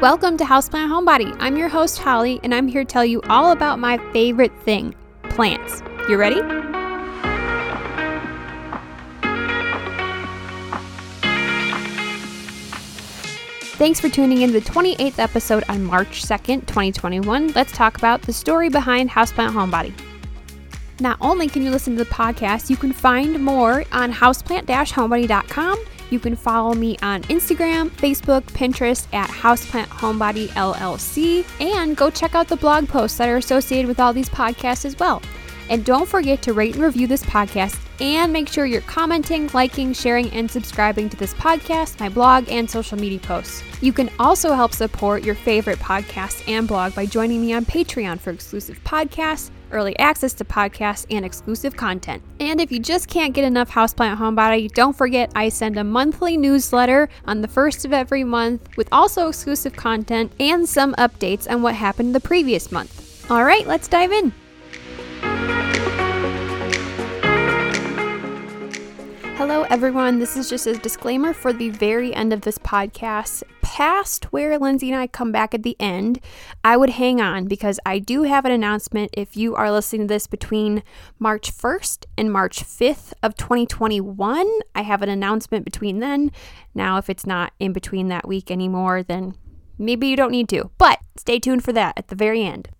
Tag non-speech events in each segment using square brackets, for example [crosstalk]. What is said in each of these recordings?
Welcome to Houseplant Homebody. I'm your host, Holly, and I'm here to tell you all about my favorite thing plants. You ready? Thanks for tuning in to the 28th episode on March 2nd, 2021. Let's talk about the story behind Houseplant Homebody. Not only can you listen to the podcast, you can find more on houseplant-homebody.com. You can follow me on Instagram, Facebook, Pinterest at Houseplant Homebody LLC, and go check out the blog posts that are associated with all these podcasts as well. And don't forget to rate and review this podcast and make sure you're commenting, liking, sharing, and subscribing to this podcast, my blog, and social media posts. You can also help support your favorite podcast and blog by joining me on Patreon for exclusive podcasts, early access to podcasts, and exclusive content. And if you just can't get enough Houseplant Homebody, don't forget I send a monthly newsletter on the first of every month with also exclusive content and some updates on what happened the previous month. All right, let's dive in. Hello, everyone. This is just a disclaimer for the very end of this podcast. Past where Lindsay and I come back at the end, I would hang on because I do have an announcement. If you are listening to this between March 1st and March 5th of 2021, I have an announcement between then. Now, if it's not in between that week anymore, then maybe you don't need to. But stay tuned for that at the very end.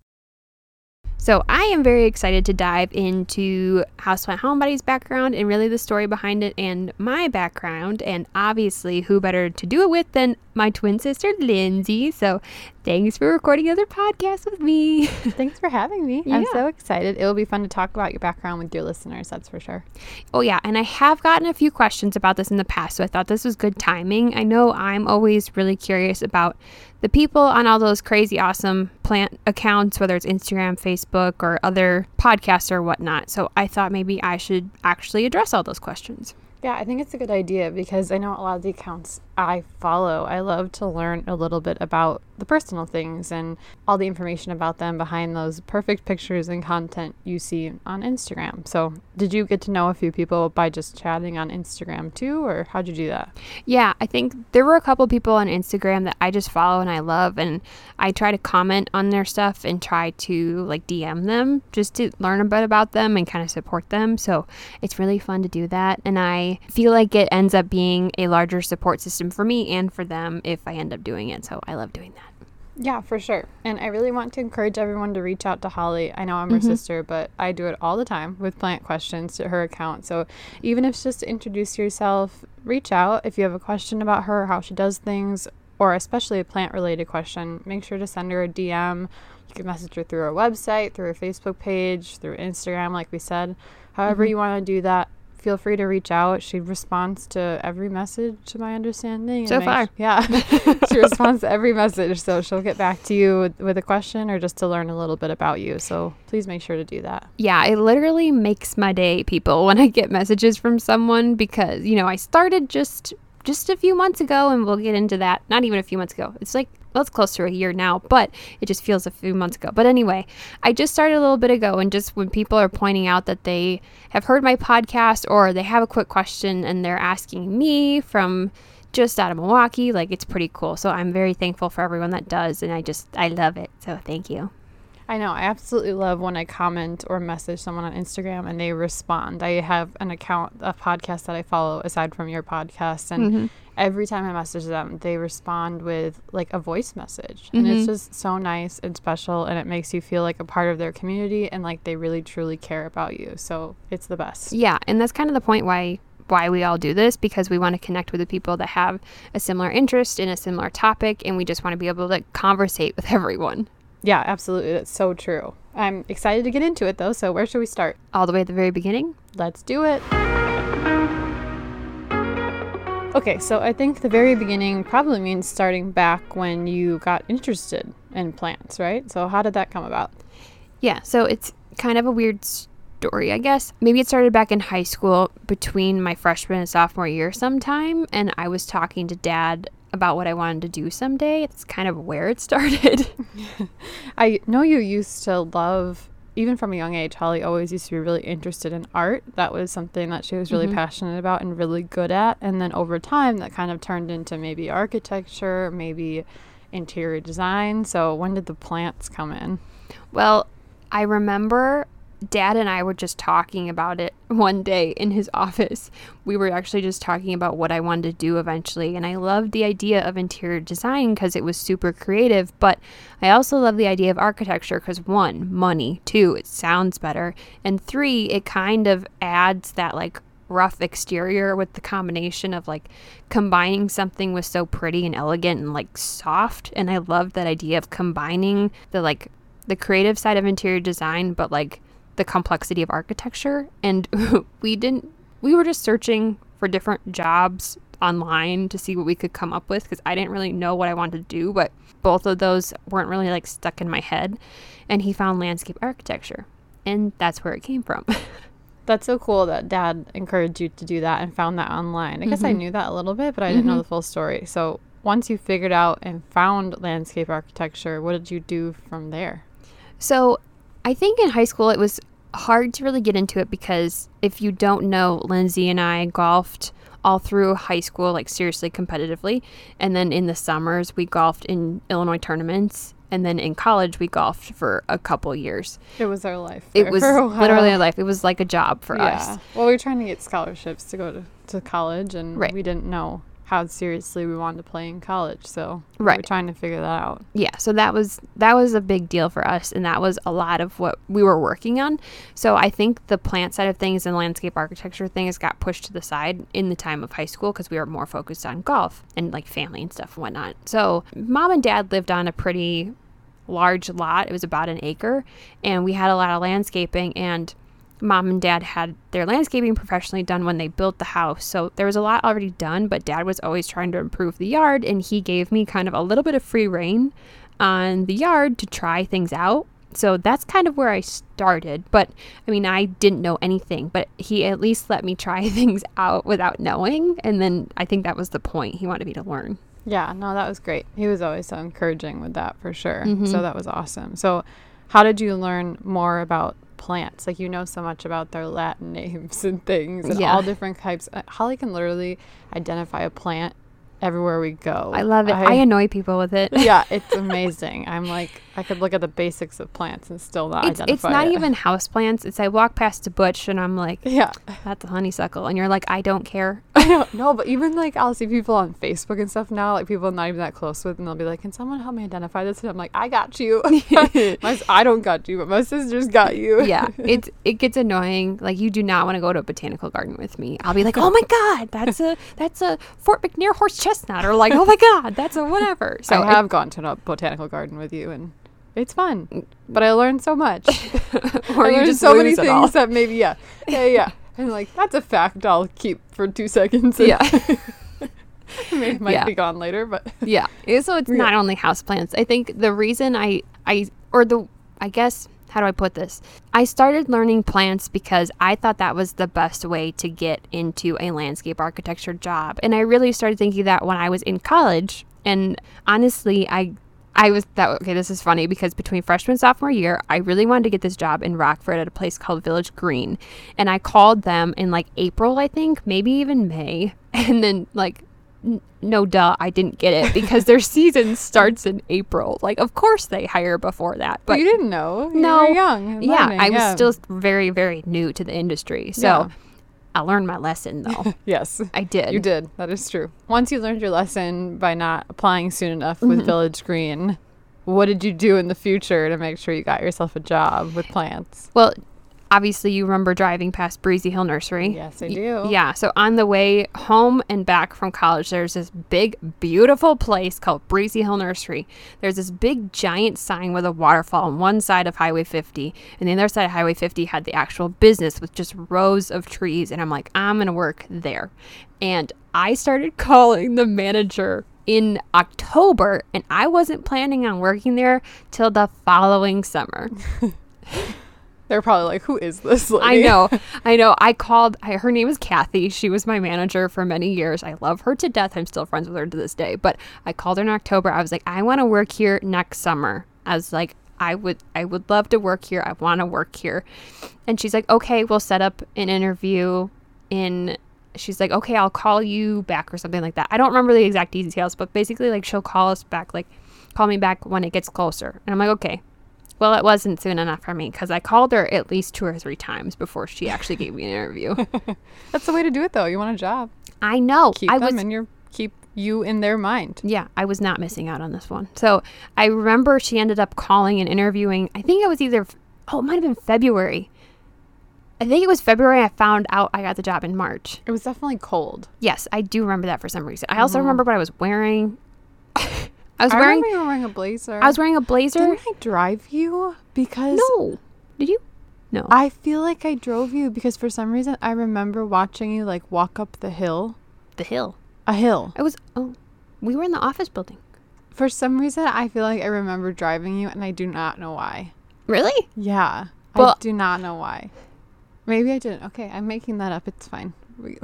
So I am very excited to dive into Houseplant Homebody's background and really the story behind it and my background. And obviously, who better to do it with than my twin sister, Lindsay. So thanks for recording another podcast with me. [laughs] Thanks for having me. I'm so excited. It'll be fun to talk about your background with your listeners, that's for sure. Oh, yeah. And I have gotten a few questions about this in the past. So I thought this was good timing. I know I'm always really curious about the people on all those crazy, awesome plant accounts, whether it's Instagram, Facebook, or other podcasts or whatnot. So I thought maybe I should actually address all those questions. Yeah, I think it's a good idea because I know a lot of the accounts I follow, I love to learn a little bit about the personal things and all the information about them behind those perfect pictures and content you see on Instagram. So, did you get to know a few people by just chatting on Instagram too, or how'd you do that? Yeah, I think there were a couple people on Instagram that I just follow and I love, and I try to comment on their stuff and try to like DM them just to learn a bit about them and kind of support them. So it's really fun to do that, and I feel like it ends up being a larger support system for me and for them if I end up doing it. So I love doing that. Yeah, for sure. And I really want to encourage everyone to reach out to Holly. I know I'm her mm-hmm. sister, but I do it all the time with plant questions to her account. So even if it's just to introduce yourself, reach out if you have a question about her, how she does things, or especially a plant related question, make sure to send her a DM. You can message her through our website, through her Facebook page, through Instagram, like we said. However, mm-hmm. you want to do that, feel free to reach out. She responds to every message, to my understanding. So far. yeah. [laughs] she responds to every message. So she'll get back to you with, with a question or just to learn a little bit about you. So please make sure to do that. Yeah, it literally makes my day, people, [laughs] when I get messages from someone because, you know, I started just just a few months ago and we'll get into that. Not even a few months ago. It's like well, it's close to a year now, but it just feels a few months ago. But anyway, I just started a little bit ago and just when people are pointing out that they have heard my podcast or they have a quick question and they're asking me from just out of Milwaukee, like it's pretty cool. So I'm very thankful for everyone that does and I just I love it. So thank you. I know. I absolutely love when I comment or message someone on Instagram and they respond. I have an account, a podcast that I follow aside from your podcast. And mm-hmm. every time I message them, they respond with like a voice message. And it's mm-hmm. just so nice and special. And it makes you feel like a part of their community and like they really truly care about you. So it's the best. Yeah, and that's kind of the point why why we all do this because we want to connect with the people that have a similar interest in a similar topic and we just want to be able to conversate with [laughs] everyone. Yeah, absolutely. That's so true. I'm excited to get into it though. So where should we start? All the way at the very beginning. Let's do it. Okay, so I think the very beginning probably means starting back when you got interested in plants, right? So how did that come about? Yeah, so it's kind of a weird story, I guess. Maybe it started back in high school between my freshman and sophomore year sometime and I was talking to dad about what I wanted to do someday. It's kind of where it started. [laughs] [laughs] I know you used to love, even from a young age, Holly always used to be really interested in art. That was something that she was really mm-hmm. passionate about and really good at. And then over time, that kind of turned into maybe architecture, maybe interior design. So when did the plants come in? Well, I remember dad and I were just talking about it [laughs] one day in his office. We were actually just talking about what I wanted to do eventually. And I loved the idea of interior design because it was super creative. But I also love the idea of architecture because one, money, two, it sounds better. And three, it kind of adds that like rough exterior with the combination of like combining something with so pretty and elegant and like soft. And I loved that idea of combining the like the creative side of interior design, but like the complexity of architecture. And [laughs] we didn't, we were just searching for different jobs online to see what we could come up with because I didn't really know what I wanted to do, but both of those weren't really like stuck in my head. And he found landscape architecture, and that's where it came from. [laughs] That's so cool that dad encouraged you to do that and found that online. I guess I Mhm. knew that a little bit, but I didn't know Mhm. the full story. So once you figured out and found landscape architecture, what did you do from there? So I think in high school it was hard to really get into it because if you don't know, Lindsay and I golfed all through high school, like seriously competitively. And then in the summers, we golfed in Illinois tournaments. And then in college, we golfed for a couple years. It was our life. It was for [laughs] a while. literally our life. It was like a job for us. Yeah. Well, we were trying to get scholarships to go to, to college, and Right. we didn't know how seriously we wanted to play in college. So we were Right. trying to figure that out. yeah so that was that was a big deal for us and that was a lot of what we were working on so i think the plant side of things and landscape architecture things got pushed to the side in the time of high school because we were more focused on golf and like family and stuff and whatnot so mom and dad lived on a pretty large lot it was about an acre and we had a lot of landscaping and mom and dad had their landscaping professionally done when they built the house. So there was a lot already done, but dad was always trying to improve the yard and he gave me kind of a little bit of free reign on the yard to try things out. So that's kind of where I started. But I mean, I didn't know anything, but he at least let me try [laughs] things out without knowing. And then I think that was the point. He wanted me to learn. Yeah, no, that was great. He was always so encouraging with that for sure. Mhm. So that was awesome. So, how did you learn more about plants? Like, you know so much about their Latin names [laughs] and things and Yeah. all different types. Uh, Holly can literally identify a plant everywhere we go. I love it. I, annoy people with it. yeah, [laughs] it's amazing. I'm like, I could look at the basics of plants and still not It's, identify it's not it. even houseplants. It's I walk past a bush and I'm like, [laughs] Yeah, that's a honeysuckle. And you're like, I don't care. [laughs] I don't know. No, but even like I'll see people on Facebook and stuff now, like people I'm not even that close with, and they'll be like, "Can someone help me identify this?" And I'm like, "I got you. [laughs] my, I don't got you, but my sisters got you." yeah, it's it gets annoying. Like you do not want to go to a botanical garden with me. I'll be like, oh my god, that's a that's a Fort McNair horse chestnut, or like, oh my god, that's a whatever. So I it- have gone to a botanical garden with you, and it's fun. Mm. But I learned so much. [laughs] or I you learned just so many things all. that maybe yeah, [laughs] yeah, yeah. And like that's a fact I'll keep for two seconds. Yeah. [laughs] it might Yeah. be gone later, but yeah. Yeah, So it's Yeah. not only houseplants. I think the reason I I or the I guess how do I put this? I started learning plants because I thought that was the best way to get into a landscape architecture job. And I really started thinking that when I was in college. And honestly, I I was that okay, this is funny because between freshman and sophomore year, I really wanted to get this job in Rockford at a place called Village Green. And I called them in like April, I think, maybe even May. [laughs] And then like n- no duh, I didn't get it because their [laughs] season starts in April. Like of course they hire before that. but you didn't know. You No. were young. yeah, learning, I was yeah. still very very new to the industry. So Yeah. I learned my lesson though. [laughs] yes. I did. You did. That is true. Once you learned your lesson by not applying soon enough with Mhm. Village Green, what did you do in the future to make sure you got yourself a job with plants? Well, obviously you remember driving past Breezy Hill Nursery. Yes, I do. Yeah. So on the way home and back from college, there's this big, beautiful place called Breezy Hill Nursery. There's this big, giant sign with a waterfall on one side of Highway 50, and the other side of Highway 50 had the actual business with just rows of trees. And I'm like, I'm gonna work there. And I started calling the manager in October, and I wasn't planning on working there till the following summer. [laughs] They're probably like, "Who is this [laughs] lady?" I know. I know. I called, I, her name is Kathy. She was my manager for many years. I love her to death. I'm still friends with her to this day. But I called her in October. I was like, I want to work here next summer. I was like, I would, I would love to work here. I want to work here. And she's like, okay, we'll set up an interview in, she's like, okay, I'll call you back or something like that. I don't remember the exact details, but basically, like, she'll call us back, like, call me back when it gets closer. And I'm like, okay. Well, it wasn't soon enough for me because I called her at least two or three times before she [laughs] actually gave me an interview. [laughs] That's the way to do it, though. You want a job. I know. Keep I them was in your keep you in their mind. Yeah, I was not missing out on this one. So I remember she ended up calling and interviewing. I think it was either, oh, it might have been February. I think it was February. I found out I got the job in March. It was definitely cold. Yes, I do remember that for some reason. I also uh-huh. remember what I was wearing. I was I wearing. remember you were wearing a blazer. I was wearing a blazer. Didn't I drive you? Because No, did you? No. I feel like I drove you because for some reason I remember watching you like walk up the hill. the hill. A hill. I was. Oh, we were in the office building. For some reason I feel like I remember driving you and I do not know why. Really? Yeah. I Well- do not know why. Maybe I didn't. Okay, I'm making that up. It's fine. [laughs]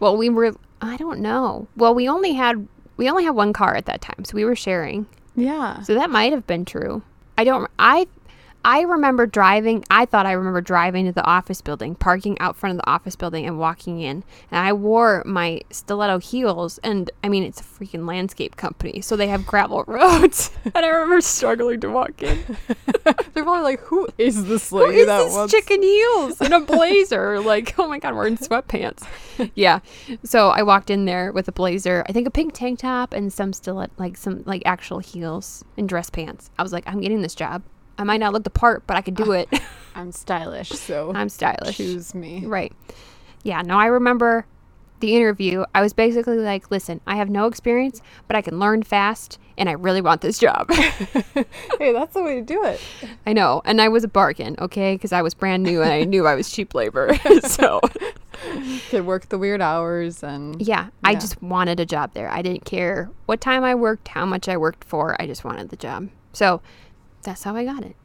Well, we were. I don't know. Well, we only had we only had one car at that time, so we were sharing. yeah. So that might have been true. I don't. I I remember driving. I thought I remember driving to the office building, parking out front of the office building, and walking in. And I wore my stiletto heels. And I mean, it's a freaking landscape company, so they have gravel [laughs] roads. [laughs] and I remember struggling to walk in. [laughs] They're probably like, who is this Who lady is that this wants chicken heels and a blazer? like, oh my god, we're in sweatpants. yeah. So I walked in there with a blazer, I think a pink tank top and some stiletto, like some like actual heels and dress pants. I was like, I'm getting this job. I might not look the part, but I could do uh, it. [laughs] I'm stylish, so I'm stylish. choose me. Right. Yeah. No, I remember the interview. I was basically like, listen, I have no experience, but I can learn fast, and I really want this job. [laughs] Hey, that's the way to do it. I know. And I was a bargain, okay? Because I was brand new and I knew I was cheap labor. [laughs] so, Could work the weird hours and yeah, I just wanted a job there. I didn't care what time I worked, how much I worked for. I just wanted the job. So, that's how I got it.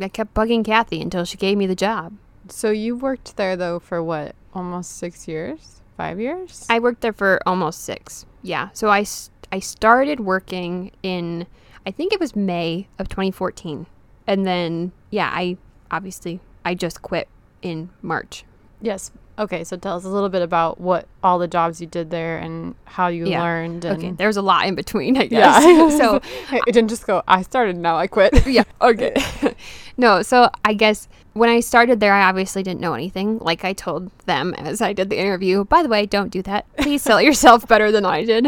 I kept bugging Kathy until she gave me the job. So you worked there though for what? Almost six years? Five years? I worked there for almost six. Yeah. So I I started working in, I think it was May of 2014. And then, yeah, I obviously, I just quit in March. yes. Okay, so tell us a little bit about what all the jobs you did there and how you Yeah. learned. And Okay. There's a lot in between, I guess. Yeah. [laughs] so, [laughs] it didn't just go. I started. Now I quit. [laughs] yeah. Okay. no, so I guess when I started there, I obviously didn't know anything. Like I told them as I did the interview. By the way, don't do that. Please sell yourself better than I did.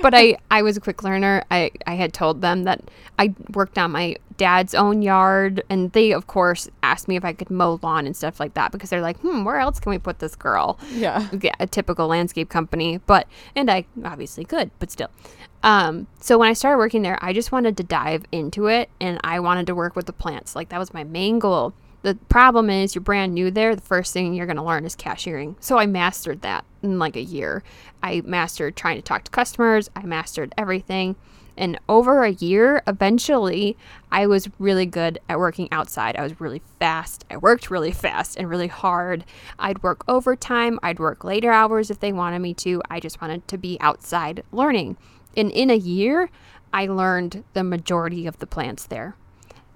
but I, I was a quick learner. I, I had told them that I worked on my dad's own yard, and they of course asked me if I could mow lawn and stuff like that because they're like, hmm, where else can we put this girl? yeah. yeah, a typical landscape company, but and I obviously could, but still. Um, so when I started working there, I just wanted to dive into it and I wanted to work with the plants. Like that was my main goal. The problem is you're brand new there. The first thing you're going to learn is cashiering. So I mastered that in like a year. I mastered trying to talk to customers. I mastered everything. And over a year, eventually, I was really good at working outside. I was really fast. I worked really fast and really hard. I'd work overtime. I'd work later hours if they wanted me to. I just wanted to be outside learning. And in a year, I learned the majority of the plants there.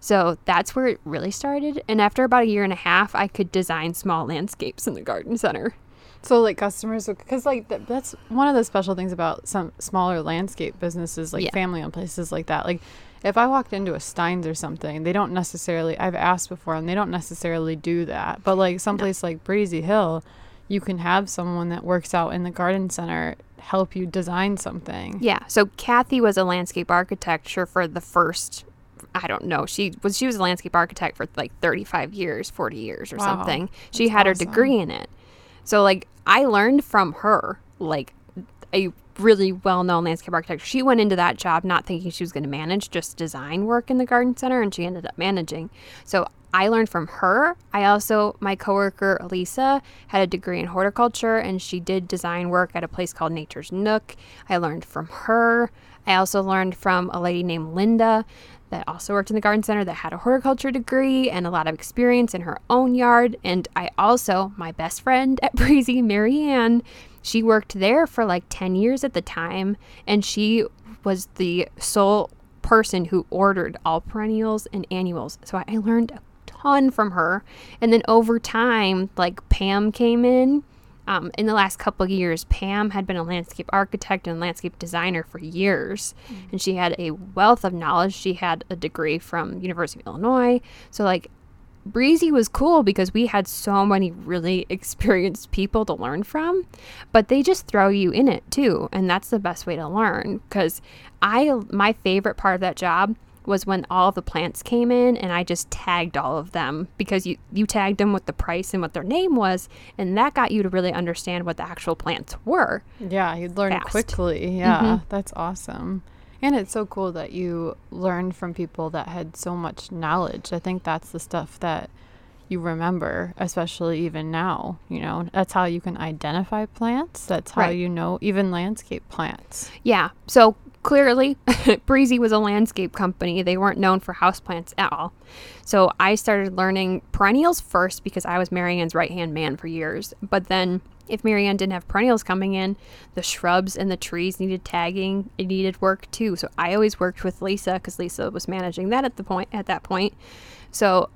So that's where it really started. And after about a year and a half, I could design small landscapes in the garden center. So like customers, because like th- that's one of the special things about some smaller landscape businesses, like Yeah. family-owned places like that. Like if I walked into a Steins or something, they don't necessarily. I've asked before, and they don't necessarily do that. But like someplace like Breezy Hill, you can have someone that works out in the garden center help you design something. Yeah. So Kathy was a landscape architecture for the first I don't know. She was she was a landscape architect for like 35 years, 40 years or Wow. something. She That's had her degree in it. So like I learned from her like a really well-known landscape architect. She went into that job not thinking she was going to manage just design work in the garden center and she ended up managing. So I learned from her. I also my coworker Elisa had a degree in horticulture and she did design work at a place called Nature's Nook. I learned from her. I also learned from a lady named Linda that also worked in the garden center that had a horticulture degree and a lot of experience in her own yard. And I also, my best friend at [laughs] Breezy, Marianne, she worked there for like 10 years at the time. And she was the sole person who ordered all perennials and annuals. So I learned a ton from her. And then over time, like Pam came in Um, in the last couple of years, Pam had been a landscape architect and landscape designer for years, mm-hmm. and she had a wealth of knowledge. She had a degree from University of Illinois, so like Breezy was cool because we had so many really [laughs] experienced people to learn from, but they just throw you in it too, and that's the best way to learn. Because I, my favorite part of that job was when all the plants came in and I just tagged all of them because you you tagged them with the price and what their name was, and that got you to really understand what the actual plants were. Yeah, you'd learn quickly. Yeah, mm-hmm. that's awesome. And it's so cool that you learned from people that had so much knowledge. I think that's the stuff that you remember, especially even now. You know, that's how you can identify plants. That's how right. you know even landscape plants. Yeah. So clearly, [laughs] Breezy was a landscape company. They weren't known for houseplants at all. So I started learning perennials first because I was Marianne's right hand man for years. But then if Marianne didn't have perennials coming in, the shrubs and the trees needed tagging. It needed work too. So I always worked with Lisa because Lisa was managing that at the point at that point. So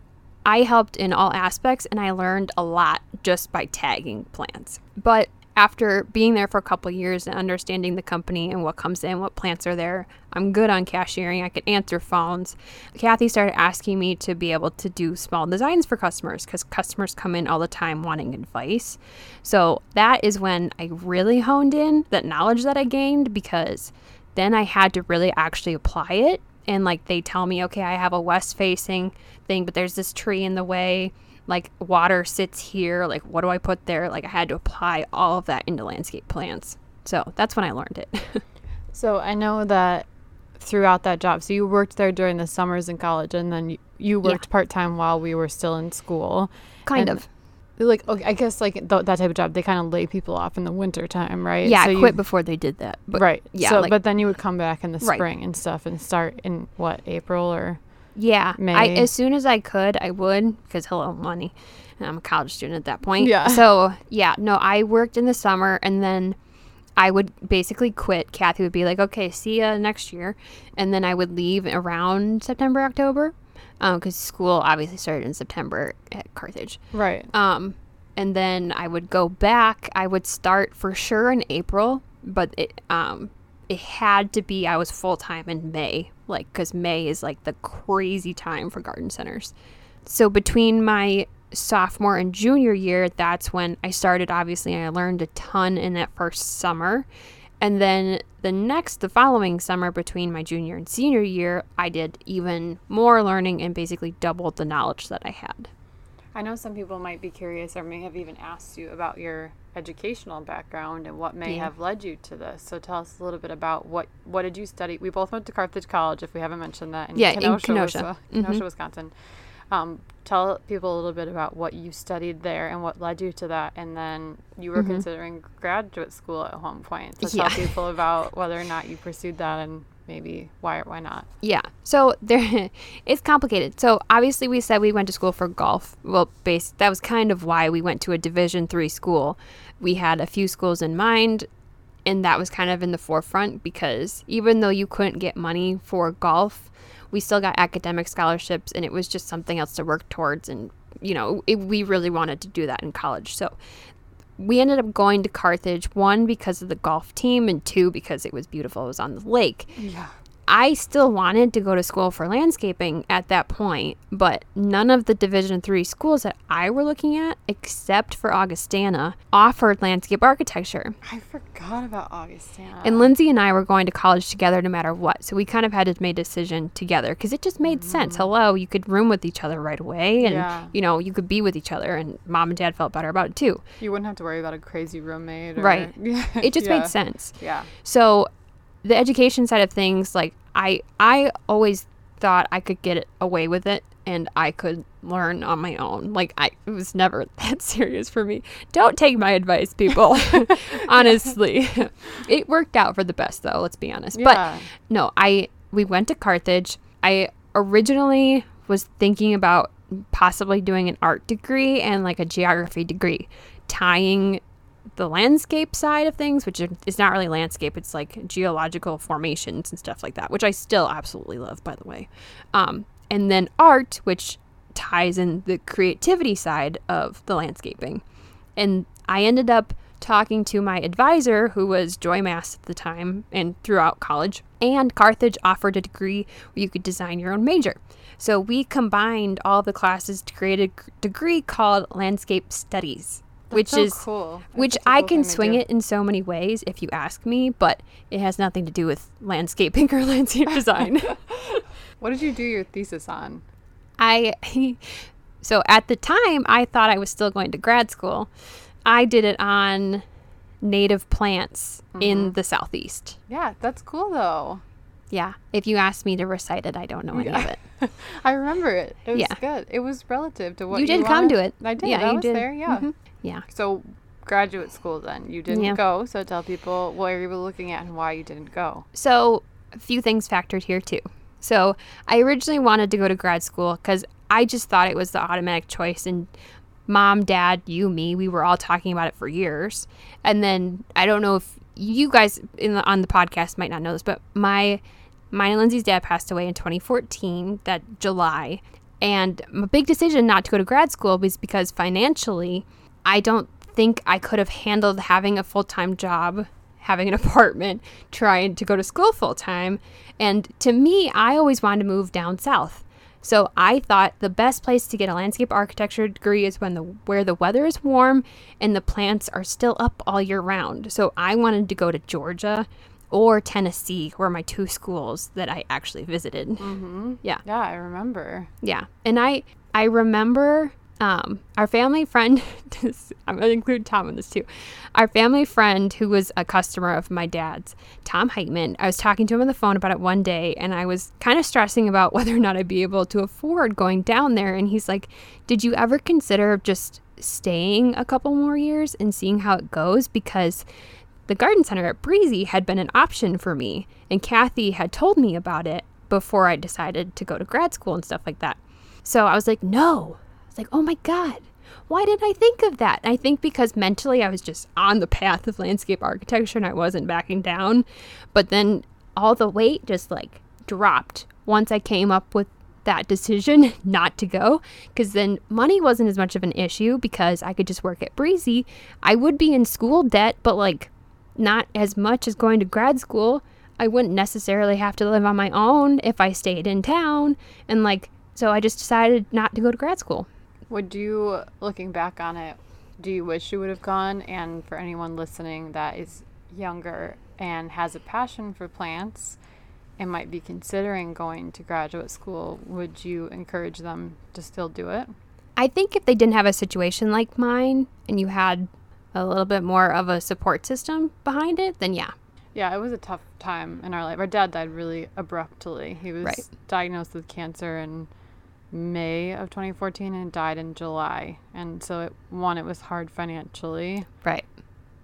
I helped in all aspects and I learned a lot just by tagging plants. But after being there for a couple years and understanding the company and what comes in, what plants are there, I'm good on cashiering. I can answer phones. Kathy started asking me to be able to do small designs for customers because customers come in all the time wanting advice. So that is when I really honed in that knowledge that I gained because then I had to really actually apply it. And like they tell me, okay, I have a west facing thing, but there's this tree in the way like water sits here like what do i put there like i had to apply all of that into landscape plants so that's when i learned it [laughs] so i know that throughout that job so you worked there during the summers in college and then you, you worked yeah. part-time while we were still in school kind and of like okay, I guess like th- that type of job, they kind of lay people off in the winter time, right? Yeah, so I quit before they did that. But right. Yeah. So, like, but then you would come back in the spring right. and stuff and start in what April or yeah, May. I as soon as I could, I would because hello money. And I'm a college student at that point. Yeah. So yeah, no, I worked in the summer and then I would basically quit. Kathy would be like, "Okay, see ya next year," and then I would leave around September, October, because um, school obviously started in September at Carthage. Right. Um, and then I would go back. I would start for sure in April, but it um it had to be I was full time in May, like because May is like the crazy time for garden centers. So between my sophomore and junior year, that's when I started. Obviously, I learned a ton in that first summer. And then the next, the following summer between my junior and senior year, I did even more learning and basically doubled the knowledge that I had. I know some people might be curious or may have even asked you about your educational background and what may yeah. have led you to this. So tell us a little bit about what what did you study? We both went to Carthage College, if we haven't mentioned that. In yeah, Kenosha, in Kenosha, Kenosha mm-hmm. Wisconsin. Um, tell people a little bit about what you studied there and what led you to that, and then you were mm-hmm. considering graduate school at one point. So yeah. tell people [laughs] about whether or not you pursued that and maybe why or why not? Yeah so there [laughs] it's complicated. So obviously we said we went to school for golf. Well base that was kind of why we went to a division three school. We had a few schools in mind and that was kind of in the forefront because even though you couldn't get money for golf we still got academic scholarships and it was just something else to work towards and you know it, we really wanted to do that in college. So we ended up going to Carthage, one because of the golf team, and two because it was beautiful. It was on the lake. Yeah. I still wanted to go to school for landscaping at that point, but none of the Division 3 schools that I were looking at except for Augustana offered landscape architecture. I forgot about Augustana. And Lindsay and I were going to college together no matter what. So we kind of had to make a decision together cuz it just made mm. sense. Hello, you could room with each other right away and yeah. you know, you could be with each other and mom and dad felt better about it too. You wouldn't have to worry about a crazy roommate or, Right. [laughs] it just yeah. made sense. Yeah. So the education side of things, like I I always thought I could get away with it and I could learn on my own. Like I it was never [laughs] that serious for me. Don't take my advice, people. [laughs] [laughs] Honestly. it worked out for the best though, let's be honest. Yeah. But no, I we went to Carthage. I originally was thinking about possibly doing an art degree and like a geography degree, tying the landscape side of things, which is not really landscape, it's like geological formations and stuff like that, which I still absolutely love, by the way. Um, and then art, which ties in the creativity side of the landscaping. And I ended up talking to my advisor, who was Joy Mass at the time and throughout college, and Carthage offered a degree where you could design your own major. So we combined all the classes to create a degree called Landscape Studies, which so is cool. That's which I cool can swing it in so many ways if you ask me, but it has nothing to do with landscaping [laughs] or landscape [laughs] design. [laughs] What did you do your thesis on? I so at the time I thought I was still going to grad school. I did it on native plants in Mm-hmm. the southeast. Yeah, that's cool though. Yeah, if you ask me to recite it, I don't know any of it. I remember it. It was Yeah. good. It was relative to what you you, did come to it. I did. Yeah, I you was did. there. Yeah. Mhm. Yeah. So graduate school then you didn't Yeah. go. So tell people what you were looking at and why you didn't go. So, a few things factored here too. So, I originally wanted to go to grad school because I just thought it was the automatic choice. And mom, dad, you, me, we were all talking about it for years. And then I don't know if you guys in the, on the podcast might not know this, but my mine and Lindsay's dad passed away in 2014, that July. And my big decision not to go to grad school was because financially, I don't think I could have handled having a full time job, having an [laughs] apartment, trying to go to school full time. And to me, I always wanted to move down south. So I thought the best place to get a landscape architecture degree is when the where the weather is warm and the plants are still up all year round. So I wanted to go to Georgia or Tennessee, were my two schools that I actually visited. Mm-hmm. Yeah. Yeah, I remember. Yeah, and I I remember um, our family friend. [laughs] I'm gonna include Tom in this too. Our family friend who was a customer of my dad's, Tom Heitman. I was talking to him on the phone about it one day, and I was kind of stressing about [laughs] whether or not I'd be able to afford going down there. And he's like, "Did you ever consider just staying a couple more years and seeing how it goes?" Because the garden center at Breezy had been an option for me, and Kathy had told me about it before I decided to go to grad school and stuff like that. So I was like, no. Was like, oh my God, why didn't I think of that? And I think because mentally I was just on the path of landscape architecture and I wasn't backing down. But then all the weight just like dropped once I came up with that decision [laughs] not to go because then money wasn't as much of an issue because I could just work at Breezy. I would be in school debt, but like not as much as going to grad school. I wouldn't necessarily have to live on my own if I stayed in town. And like, so I just decided not to go to grad school. Would you, looking back on it, do you wish you would have gone? And for anyone listening that is younger and has a passion for plants and might be considering going to graduate school, would you encourage them to still do it? I think if they didn't have a situation like mine and you had a little bit more of a support system behind it, then yeah. Yeah, it was a tough time in our life. Our dad died really abruptly. He was Right. diagnosed with cancer in May of 2014 and died in July. And so, it, one, it was hard financially Right.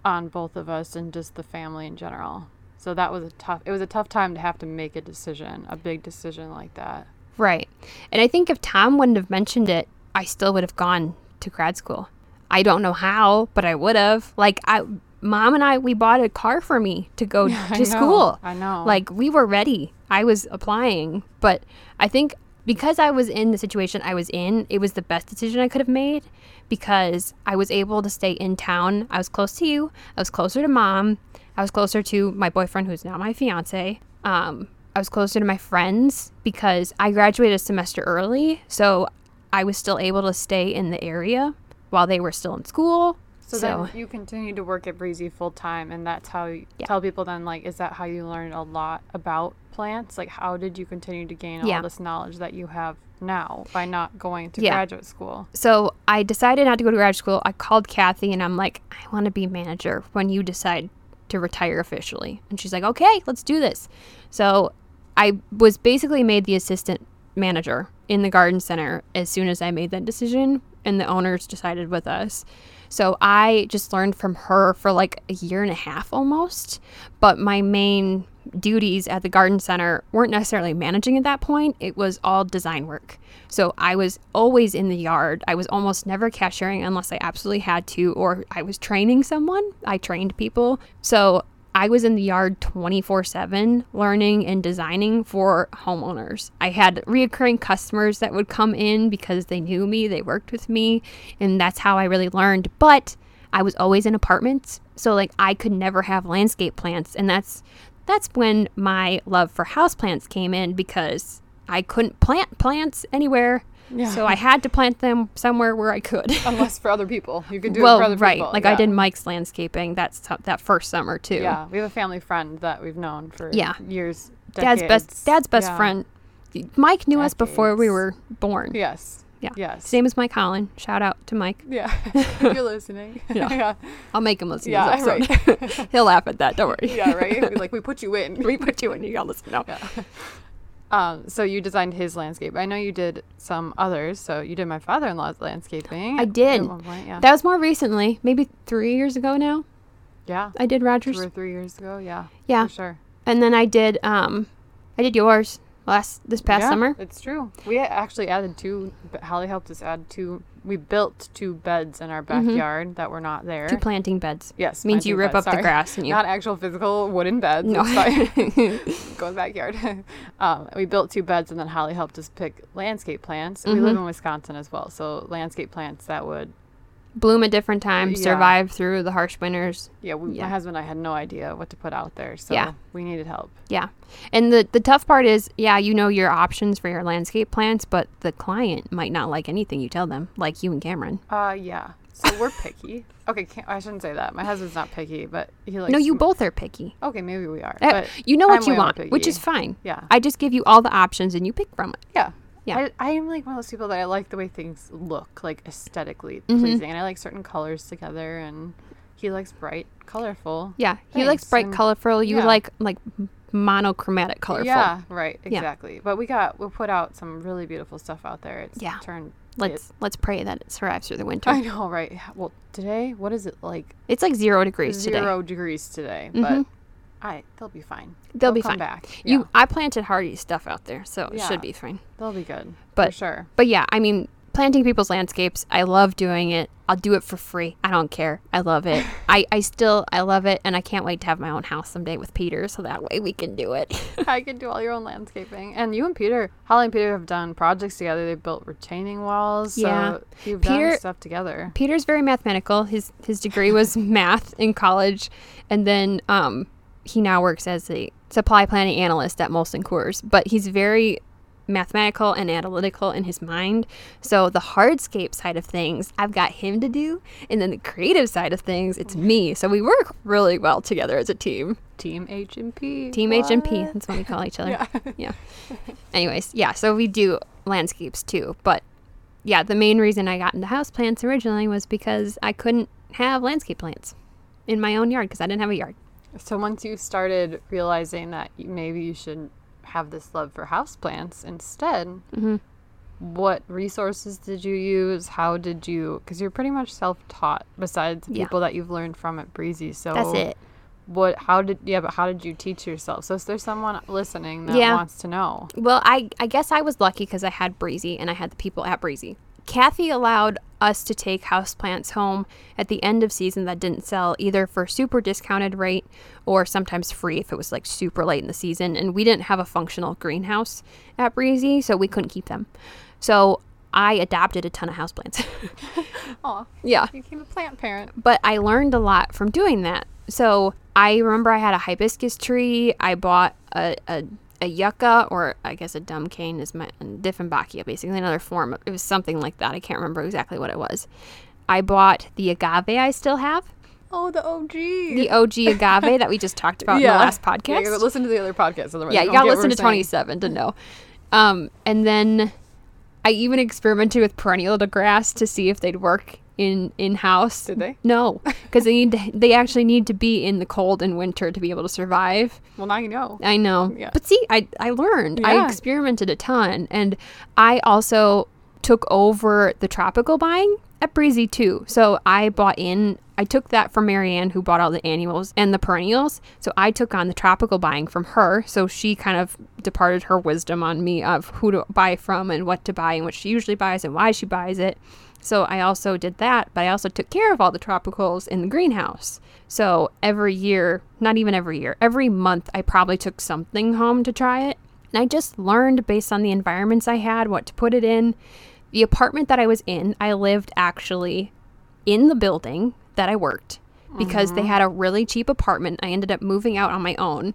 on both of us and just the family in general. So that was a tough. It was a tough time to have to make a decision, a big decision like that. Right. And I think if Tom wouldn't have mentioned it, I still would have gone to grad school. I don't know how, but I would have. Like I mom and I we bought a car for me to go [laughs] I to know, school. I know. Like we were ready. I was applying, but I think because I was in the situation I was in, it was the best decision I could have made because I was able to stay in town. I was close to you. I was closer to mom. I was closer to my boyfriend who's now my fiance. Um I was closer to my friends because I graduated a semester early, so I was still able to stay in the area while they were still in school. so, then you continued to work at Breezy full time, and that's how you Yeah. tell people then like, is that how you learned a lot about plants? Like, how did you continue to gain Yeah. all this knowledge that you have now by not going to Yeah. graduate school? so I decided not to go to graduate school. I called Kathy and I'm like, I want to be manager when you decide to retire officially. And she's like, okay, let's do this. So I was basically made the assistant manager in the garden center as soon as I made that decision and the owners decided with us. So I just learned from her for like a year and a half almost. But my main duties at the garden center weren't necessarily managing at that point, it was all design work. So I was always in the yard. I was almost never cashiering unless I absolutely had to, or I was training someone. I trained people. So I was in the yard 24 7 learning and designing for homeowners. I had reoccurring customers that would come in because they knew me, they worked with me, and that's how I really learned. But I was always in apartments, so like I could never have landscape plants, and that's that's when my love for houseplants came in because I couldn't plant plants anywhere. Yeah. So I had to plant them somewhere where I could. [laughs] Unless for other people, you could do well, it for other people. right. people. Like I did Mike's landscaping that's that first summer too. Yeah, we have a family friend that we've known for Yeah. years. Dad's best dad's best Yeah. friend. Mike knew us before we were born. Yes. Yeah. Yes. Same as Mike Holland. Shout out to Mike. Yeah. [laughs] if you're listening. [laughs] Yeah. yeah. I'll make him listen Yeah, episode. [laughs] He'll laugh at that. Don't worry. Yeah. Right. like we put you in. we put you in. You gotta listen. No. Yeah. Um, so you designed his landscape. I know you did some others. So you did my father-in-law's landscaping. I did. Point, yeah. That was more recently, maybe three years ago now. yeah. I did Two Rogers, or three years ago. Yeah. Yeah. For sure. and then I did um, I did yours last this past Yeah, summer. It's true. We actually added two. Holly helped us add two. We built two beds in our backyard that were not there. Mm-hmm. Two planting beds. yes, Means you rip beds, up the grass and you. Not actual physical wooden beds. No. Go in the backyard. [laughs] um, we built two beds, and then Holly helped us pick landscape plants. We Mm-hmm. live in Wisconsin as well, so landscape plants that would. Bloom at different times, Yeah. survive through the harsh winters. Yeah, we, Yeah. my husband and I had no idea what to put out there, so Yeah. we needed help. Yeah. And the the tough part is, yeah, you know your options for your landscape plants, but the client might not like anything you tell them, like you and Cameron. Uh, yeah. So we're picky. [laughs] Okay, I shouldn't say that. My husband's not picky, but he likes. no, you m- both are picky. Okay, maybe we are. Uh, but you know what I'm you want, which is fine. Yeah. I just give you all the options and you pick from it. Yeah. Yeah. I, I am like one of those people that I like the way things look, like aesthetically Mm-hmm. pleasing. And I like certain colors together, and he likes bright, colorful. Yeah, he likes bright, and- colorful. You yeah. like like monochromatic, colorful. Yeah, right, Yeah. exactly. But we got, we'll put out some really beautiful stuff out there. It's Yeah. turned. Let's let's pray that it survives through the winter. I know, right? Well, today, what is it like? It's like zero degrees today. Zero degrees today, Mhm. but I they'll be fine. They'll be come fine. back. You, Yeah. I planted hardy stuff out there, so it should be fine. They'll be good. But- for sure. But yeah, I mean, planting people's landscapes, I love doing it. I'll do it for free. I don't care. I love it. [laughs] I, I still, I love it. And I can't wait to have my own house someday with Peter so that way we can do it. [laughs] I can do all your own landscaping. And you and Peter, Holly and Peter have done projects together. They've built retaining walls. So Yeah. you've Peter- done stuff together. Peter's very mathematical. His his degree was [laughs] math in college, and then um, he now works as a supply planning analyst at Molson Coors. But he's very mathematical and analytical in his mind. So the hardscape side of things, I've got him to do, and then the creative side of things, it's me. So we work really well together as a team. Team H and P. Team H and P. That's what we call each other. [laughs] Yeah. yeah. Anyways, yeah, so we do landscapes too. But yeah, the main reason I got into house plants originally was because I couldn't have landscape plants in my own yard because I didn't have a yard. So once you started realizing that maybe you should have this love for houseplants instead, Mm-hmm. what resources did you use? How did you? Because you're pretty much self-taught. Besides Yeah. people that you've learned from at Breezy. So That's it. What? How did? Yeah, but how did you teach yourself? So is there someone listening that Yeah. wants to know. Well, I, I guess I was lucky because I had Breezy and I had the people at Breezy. Kathy allowed us to take houseplants home at the end of season that didn't sell either for super discounted rate or sometimes free if it was like super late in the season. And we didn't have a functional greenhouse at Breezy, so we couldn't keep them. So I adopted a ton of houseplants. Oh, [laughs] yeah. you became a plant parent. But I learned a lot from doing that. So I remember I had a hibiscus tree. I bought a, a, a yucca, or I guess a dumb cane is my Dieffenbachia, basically another form. It was something like that. I can't remember exactly what it was. I bought the agave I still have, Oh, the OG. the OG agave that we just talked about in the last podcast. Yeah, listen to the other podcast. Otherwise Yeah, you gotta listen to saying. 27 to know. Um, and then I even experimented with perennial grass to see if they'd work in in house. Did they? No, because they need to, they actually need to be in the cold in winter to be able to survive. Well, now you know. I know, Yeah. but see, I I learned. I experimented a ton, and I also took over the tropical buying at Breezy too. So I bought in. I took that from Marianne, who bought all the annuals and the perennials. So I took on the tropical buying from her. So she kind of departed her wisdom on me of who to buy from and what to buy and what she usually buys and why she buys it. So I also did that, but I also took care of all the tropicals in the greenhouse. So every year, not even every year, every month, I probably took something home to try it. And I just learned based on the environments I had what to put it in. The apartment that I was in, I lived actually in the building that I worked because they mm-hmm. had a really cheap apartment. I ended up moving out on my own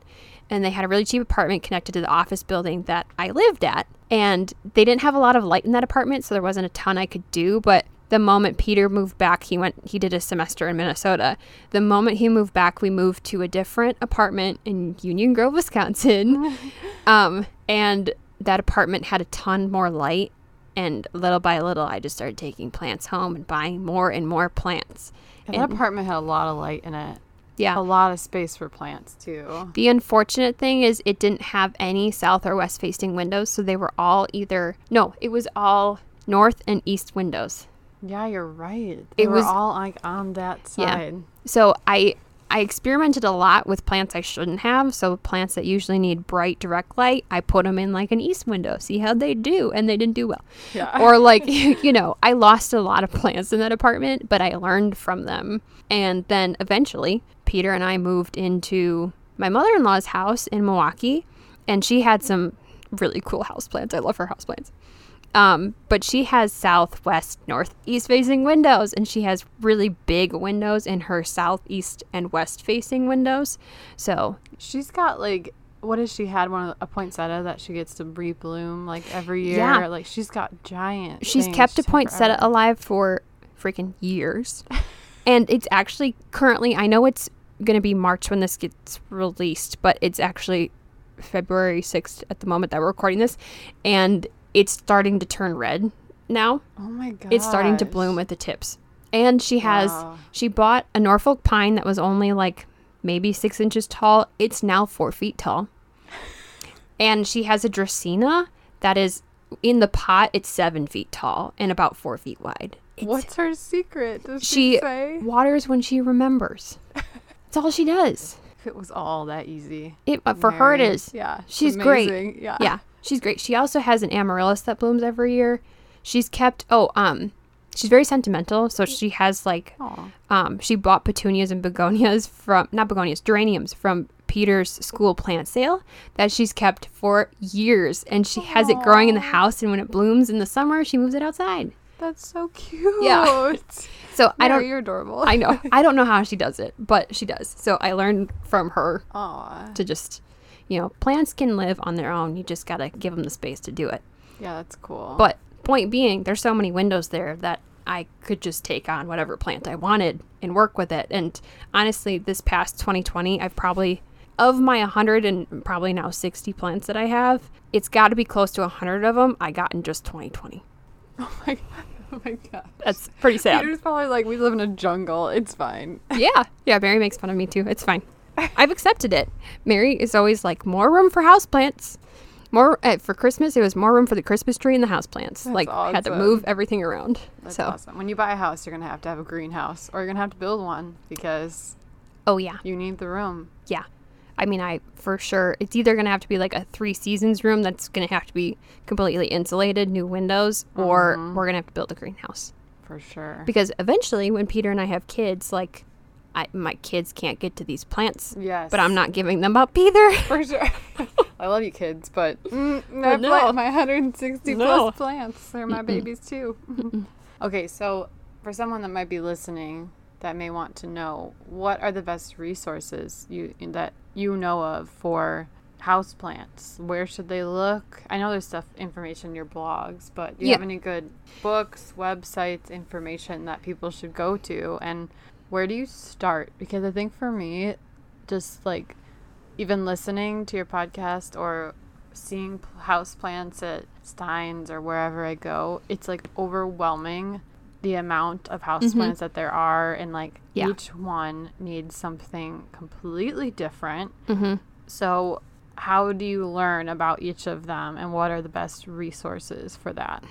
and they had a really cheap apartment connected to the office building that I lived at. And they didn't have a lot of light in that apartment, so there wasn't a ton I could do. But the moment Peter moved back, he went, he did a semester in Minnesota. The moment he moved back, we moved to a different apartment in Union Grove, Wisconsin. [laughs] um, and that apartment had a ton more light. And little by little, I just started taking plants home and buying more and more plants. And that apartment had a lot of light in it. Yeah. A lot of space for plants too. The unfortunate thing is it didn't have any south or west facing windows, so they were all either no, it was all north and east windows. Yeah, you're right. They It were was- all like on that side. Yeah. So I I experimented a lot with plants I shouldn't have. So plants that usually need bright direct light, I put them in like an east window, see how they do, and they didn't do well. Yeah. or like [laughs] [laughs] you know i lost a lot of plants in that apartment but i learned from them and then eventually peter and i moved into my mother-in-law's house in milwaukee and she had some really cool houseplants i love her houseplants um, but she has southwest northeast facing windows and she has really big windows in her southeast and west facing windows so She's got like what has she had one of the, a poinsettia that she gets to rebloom like every year? Yeah. Like she's got giant. She's things. kept a She's poinsettia alive for freaking years. [laughs] and it's actually currently, I know it's going to be March when this gets released, but it's actually February 6th at the moment that we're recording this. And it's starting to turn red now. Oh my god. It's starting to bloom at the tips. And she has, Wow. she bought a Norfolk pine that was only like maybe six inches tall. It's now four feet tall. [laughs] And she has a Dracaena that is in the pot, it's seven feet tall and about four feet wide. It's, What's her secret? Does she, she say? waters when she remembers. [laughs] That's all she does. If it was all that easy. It, uh, for her, it Mary. is. Yeah. She's great. Yeah. Yeah, she's great. She also has an amaryllis that blooms every year. She's kept. Oh, um, she's very sentimental. So she has like Aw. um, she bought petunias and begonias from not begonias, geraniums from Peter's school plant sale that she's kept for years, and she has it growing in the house. And when it blooms in the summer, she moves it outside. That's so cute. Yeah. [laughs] So I Mary, don't. You're adorable. I know. [laughs] I don't know how she does it, but she does. So I learned from her Aw. to just, you know, plants can live on their own. You just gotta give them the space to do it. Yeah, that's cool. But point being, there's so many windows there that I could just take on whatever plant I wanted and work with it. And honestly, this past 2020, I've probably of my 100 and probably now 60 plants that I have, it's got to be close to 100 of them I got in just 2020. [laughs] oh my god. [laughs] Oh my god. That's pretty sad. Peter's probably like, we live in a jungle. It's fine. [laughs] yeah. Yeah, Mary makes fun of me too. It's fine. I've accepted it. Mary is always like, more room for houseplants. More uh, for Christmas, it was more room for the Christmas tree and the houseplants. That's Like, I had to move everything around. That's so, awesome. When you buy a house, you're gonna have to have a greenhouse, or you're gonna have to build one because oh, yeah. you need the room. I mean, I for sure, it's either going to have to be like a three seasons room that's going to have to be completely insulated, new windows, or we're going to have to build a greenhouse. For sure. Because eventually, when Peter and I have kids, like, I, my kids can't get to these plants, Yes. but I'm not giving them up either. [laughs] For sure. [laughs] I love you kids, but [laughs] mm, my, no. my 160 No. plus plants, they're my babies too. okay, so for someone that might be listening that may want to know, what are the best resources you that you know of for houseplants? Where should they look? I know there's stuff information in your blogs, but do you Yeah. have any good books, websites, information that people should go to and where do you start? Because I think for me, just like even listening to your podcast or seeing p- house plants at Stein's or wherever I go, it's like overwhelming the amount of house plants that there are and like Yeah. each one needs something completely different. hmm So, how do you learn about each of them and what are the best resources for that?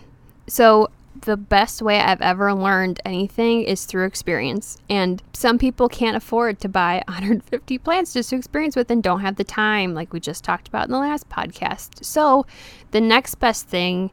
So, the best way I've ever learned anything is through experience. And some people can't afford to buy 150 plants just to experience with and don't have the time, like we just talked about in the last podcast. So, the next best thing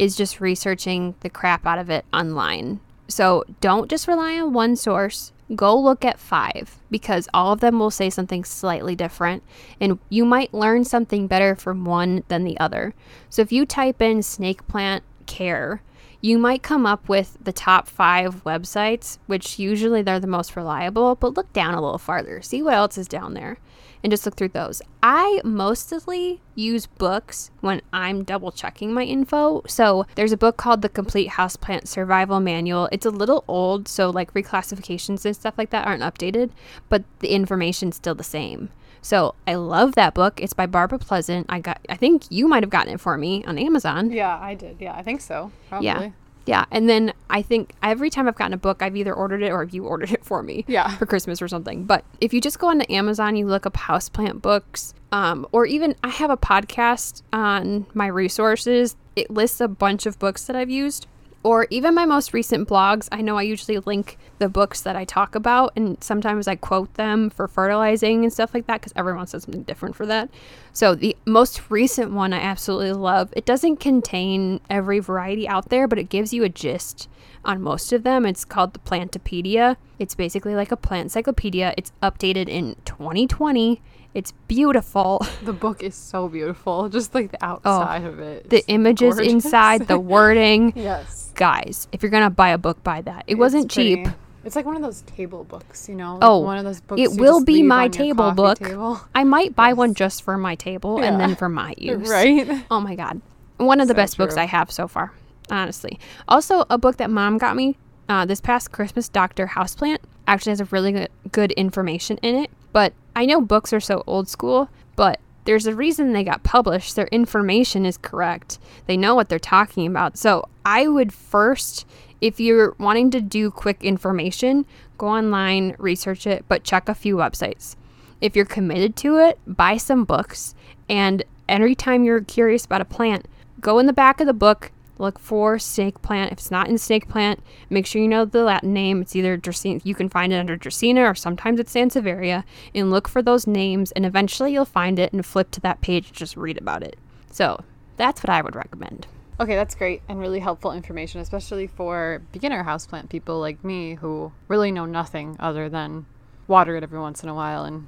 is just researching the crap out of it online. So, don't just rely on one source. Go look at five because all of them will say something slightly different, and you might learn something better from one than the other. So, if you type in snake plant care, you might come up with the top five websites, which usually they're the most reliable, but look down a little farther, see what else is down there, and just look through those. I mostly use books when I'm double checking my info. So there's a book called The Complete Houseplant Survival Manual. It's a little old, so like reclassifications and stuff like that aren't updated, but the information's still the same. So I love that book. It's by Barbara Pleasant. I got I think you might have gotten it for me on Amazon. Yeah, I did. Yeah, I think so. Probably. Yeah. Yeah. And then I think every time I've gotten a book, I've either ordered it or you [laughs] ordered it for me. Yeah. For Christmas or something. But if you just go onto Amazon, you look up houseplant books, um, or even I have a podcast on my resources. It lists a bunch of books that I've used or even my most recent blogs, I know I usually link the books that I talk about, and sometimes I quote them for fertilizing and stuff like that because everyone says something different for that. So, the most recent one I absolutely love. It doesn't contain every variety out there, but it gives you a gist on most of them. It's called the Plantopedia. It's basically like a plant encyclopedia. It's updated in 2020. It's beautiful. [laughs] The book is so beautiful. Just like the outside oh, of it. The images gorgeous. inside, the [laughs] wording. yes. Guys, if you're going to buy a book, buy that. It it's wasn't pretty. cheap. It's like one of those table books, you know? Like oh, one of those books. It will be my table book. Table. [laughs] I might buy yes. one just for my table yeah. and then for my use. Right? Oh my God. One of the so best true. books I have so far, honestly. Also, a book that mom got me uh, this past Christmas, Dr. Houseplant, actually has a really good, good information in it. But I know books are so old school, but there's a reason they got published. Their information is correct. They know what they're talking about. So I would first, if you're wanting to do quick information, go online, research it, but check a few websites. If you're committed to it, buy some books. And every time you're curious about a plant, go in the back of the book, look for snake plant. If it's not in snake plant, make sure you know the Latin name. It's either Dracaena, you can find it under Dracaena or sometimes it's Sansevieria, and look for those names, and eventually you'll find it and flip to that page and just read about it. So that's what I would recommend. Okay, that's great and really helpful information, especially for beginner houseplant people like me who really know nothing other than water it every once in a while and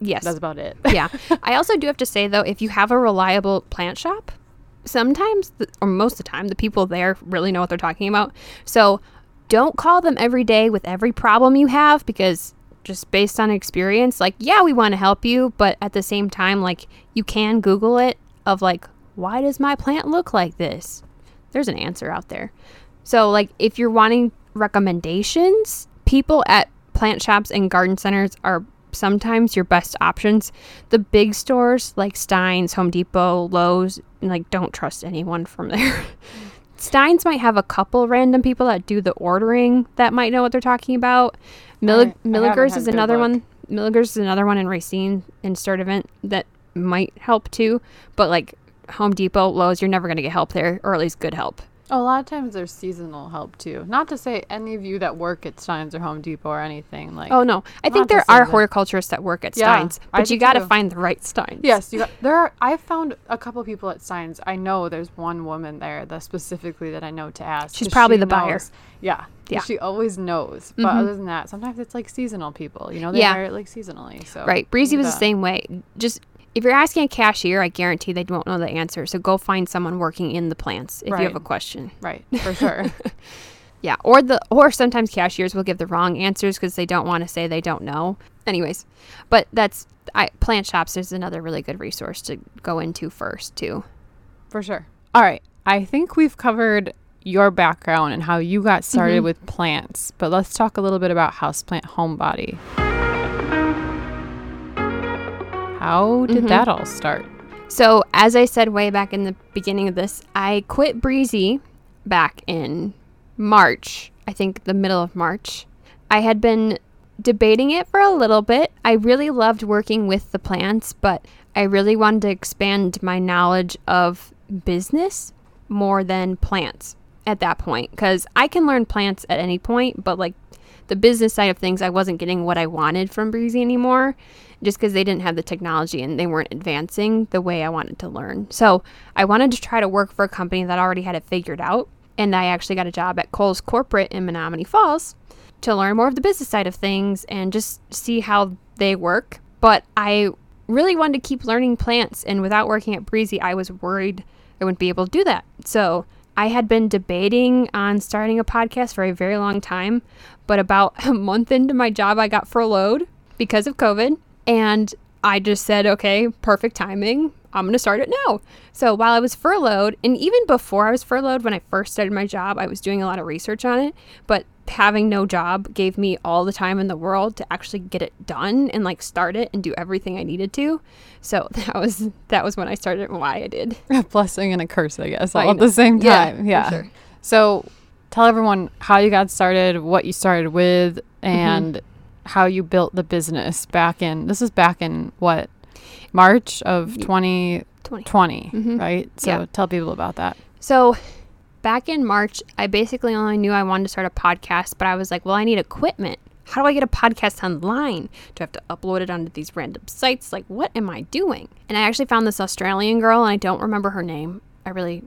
yes that's about it yeah [laughs] i also do have to say though if you have a reliable plant shop sometimes, or most of the time, the people there really know what they're talking about. So don't call them every day with every problem you have because just based on experience, like, yeah, we want to help you, but at the same time, like, you can Google it of like, why does my plant look like this? There's an answer out there. So, like, if you're wanting recommendations, people at plant shops and garden centers are sometimes your best options. The big stores like Stein's, Home Depot, Lowe's, like don't trust anyone from there. [laughs] Stein's might have a couple random people that do the ordering that might know what they're talking about. Millig- Milaeger's is another one. Milaeger's is another one in Racine in Sturtevant that might help too. But like Home Depot, Lowe's, you're never going to get help there, or at least good help. Oh, a lot of times there's seasonal help too. Not to say any of you that work at Stein's or Home Depot or anything like. Oh no, I think there are horticulturists that work at yeah, Stein's, but I you got to find the right Stein's. Yes, you got, there are. I've found a couple people at Stein's. I know there's one woman there that specifically that I know to ask. She's probably she the knows. buyer. Yeah, yeah. She always knows. But mm-hmm. other than that, sometimes it's like seasonal people. You know, they yeah. hire it like seasonally. So right, Breezy was the same way. Just if you're asking a cashier, I guarantee they won't know the answer. So go find someone working in the plants if right. you have a question. Right, for sure. [laughs] yeah, or the or sometimes cashiers will give the wrong answers because they don't want to say they don't know. Anyways, but that's I, plant shops is another really good resource to go into first too. For sure. All right, I think we've covered your background and how you got started mm-hmm. with plants, but let's talk a little bit about houseplant homebody. How did mm-hmm. that all start? So, as I said way back in the beginning of this, I quit Breezy back in March, I think the middle of March. I had been debating it for a little bit. I really loved working with the plants, but I really wanted to expand my knowledge of business more than plants at that point because I can learn plants at any point, but like the business side of things, I wasn't getting what I wanted from Breezy anymore just because they didn't have the technology and they weren't advancing the way I wanted to learn. So I wanted to try to work for a company that already had it figured out. And I actually got a job at Kohl's Corporate in Menomonee Falls to learn more of the business side of things and just see how they work. But I really wanted to keep learning plants. And without working at Breezy, I was worried I wouldn't be able to do that. So I had been debating on starting a podcast for a very long time, but about [laughs] a month into my job, I got furloughed because of COVID. And I just said, okay, perfect timing. I'm going to start it now. So while I was furloughed, and even before I was furloughed, when I first started my job, I was doing a lot of research on it. But having no job gave me all the time in the world to actually get it done and like start it and do everything I needed to. So [laughs] that was that was when I started and why I did. [laughs] A blessing and a curse, I guess, all at the same time. Yeah. yeah. Sure. So tell everyone how you got started, what you started with, mm-hmm. and mm-hmm. How you built the business back in this is back in what March of 2020, 20. Mm-hmm. right? So yeah. tell people about that. So back in March, I basically only knew I wanted to start a podcast, but I was like, well, I need equipment. How do I get a podcast online? Do I have to upload it onto these random sites? Like, what am I doing? And I actually found this Australian girl, and I don't remember her name. I really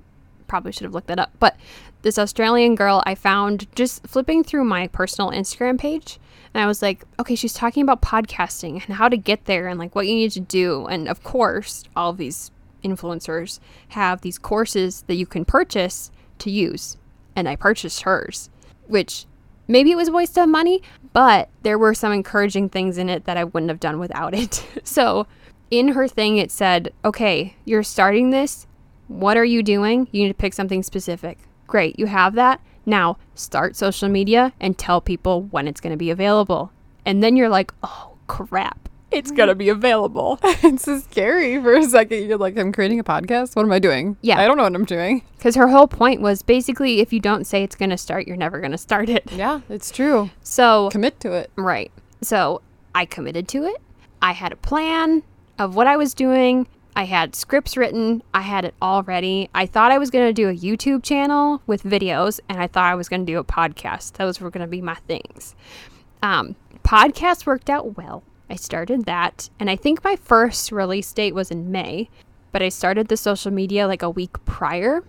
probably should have looked that up. But this Australian girl I found just flipping through my personal Instagram page. And I was like, okay, she's talking about podcasting and how to get there and like what you need to do. And of course, all of these influencers have these courses that you can purchase to use. And I purchased hers, which maybe it was a waste of money, but there were some encouraging things in it that I wouldn't have done without it. [laughs] so in her thing, it said, okay, you're starting this. What are you doing? You need to pick something specific. Great, you have that. Now start social media and tell people when it's going to be available. And then you're like, oh crap it's mm-hmm. gonna be available. [laughs] it's so scary for a second. You're like, I'm creating a podcast. What am I doing? Yeah, I don't know what I'm doing. Because her whole point was basically, if you don't say it's gonna start, you're never gonna start it. [laughs] Yeah, it's true. So commit to it. Right. So I committed to it. I had a plan of what I was doing. I had scripts written. I had it all ready. I thought I was going to do a YouTube channel with videos, and I thought I was going to do a podcast. Those were going to be my things. Um, podcast worked out well. I started that. And I think my first release date was in May, but I started the social media like a week prior.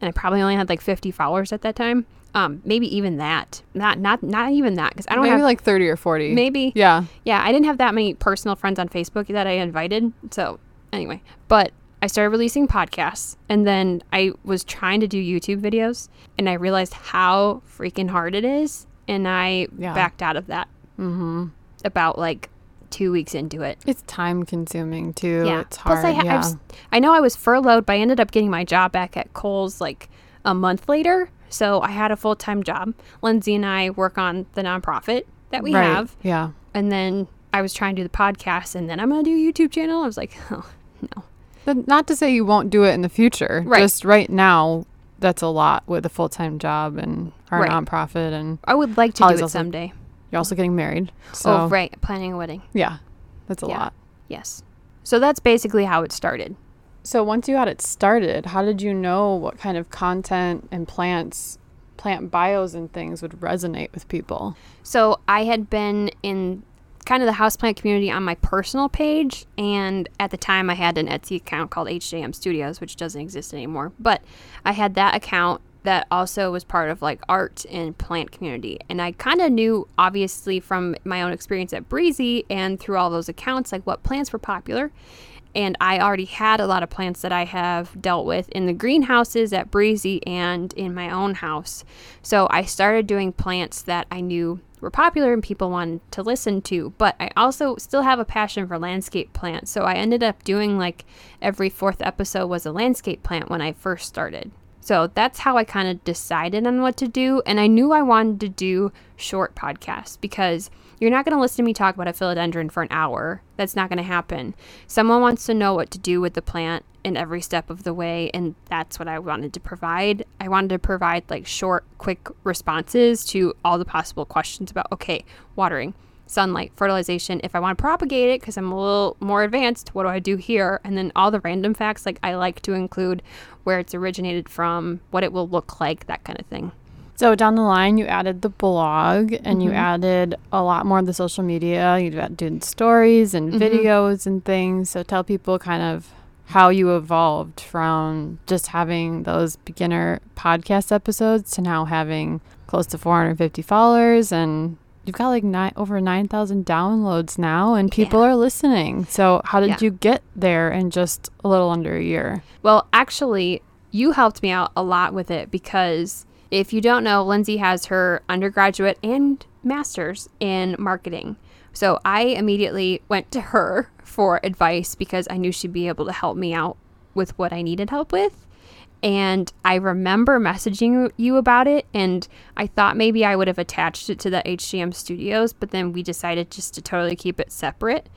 And I probably only had like 50 followers at that time. Um, maybe even that. Not not not even that because I don't maybe have like 30 or 40. Maybe. Yeah. Yeah, I didn't have that many personal friends on Facebook that I invited. So, anyway, but I started releasing podcasts and then I was trying to do YouTube videos and I realized how freaking hard it is and I yeah. backed out of that. hmm About like two weeks into it. It's time consuming too. Yeah. It's hard. Plus, I, ha- yeah. was, I know I was furloughed, but I ended up getting my job back at Kohl's like a month later. So I had a full time job. Lindsay and I work on the nonprofit that we right. have. Yeah. And then I was trying to do the podcast, and then I'm going to do a YouTube channel. I was like, [laughs] oh, no. But not to say you won't do it in the future. Right. Just right now, that's a lot with a full time job and our right. nonprofit. And I would like to do it someday. You're also getting married. Oh, so oh, right. Planning a wedding. Yeah. That's a yeah. lot. Yes. So that's basically how it started. So once you got it started, how did you know what kind of content and plants, plant bios and things would resonate with people? So I had been in kind of the houseplant community on my personal page. And at the time, I had an Etsy account called HJM Studios, which doesn't exist anymore. But I had that account that also was part of like art and plant community. And I kind of knew, obviously, from my own experience at Breezy and through all those accounts, like what plants were popular. And I already had a lot of plants that I have dealt with in the greenhouses at Breezy and in my own house. So I started doing plants that I knew were popular and people wanted to listen to. But I also still have a passion for landscape plants. So I ended up doing like every fourth episode was a landscape plant when I first started. So that's how I kind of decided on what to do. And I knew I wanted to do short podcasts because you're not going to listen to me talk about a philodendron for an hour. That's not going to happen. Someone wants to know what to do with the plant in every step of the way. And that's what I wanted to provide. I wanted to provide like short, quick responses to all the possible questions about okay, watering, sunlight, fertilization. If I want to propagate it because I'm a little more advanced, what do I do here? And then all the random facts, like I like to include where it's originated from, what it will look like, that kind of thing. So down the line, you added the blog and mm-hmm. you added a lot more of the social media. You did stories and mm-hmm. videos and things. So tell people kind of how you evolved from just having those beginner podcast episodes to now having close to 450 followers and you've got like nine over 9,000 downloads now and people yeah. are listening. So how did yeah. you get there in just a little under a year? Well, actually, you helped me out a lot with it because if you don't know, Lindsay has her undergraduate and master's in marketing. So I immediately went to her for advice because I knew she'd be able to help me out with what I needed help with. And I remember messaging you about it, and I thought maybe I would have attached it to the HGM studios, but then we decided just to totally keep it separate.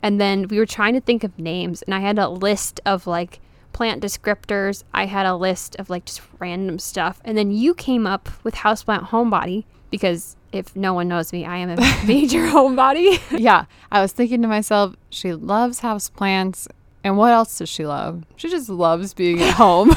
And then we were trying to think of names, and I had a list of like plant descriptors. I had a list of like just random stuff. And then you came up with houseplant homebody because if no one knows me, I am a [laughs] major homebody. [laughs] yeah. I was thinking to myself, she loves houseplants. And what else does she love? She just loves being at [laughs] home.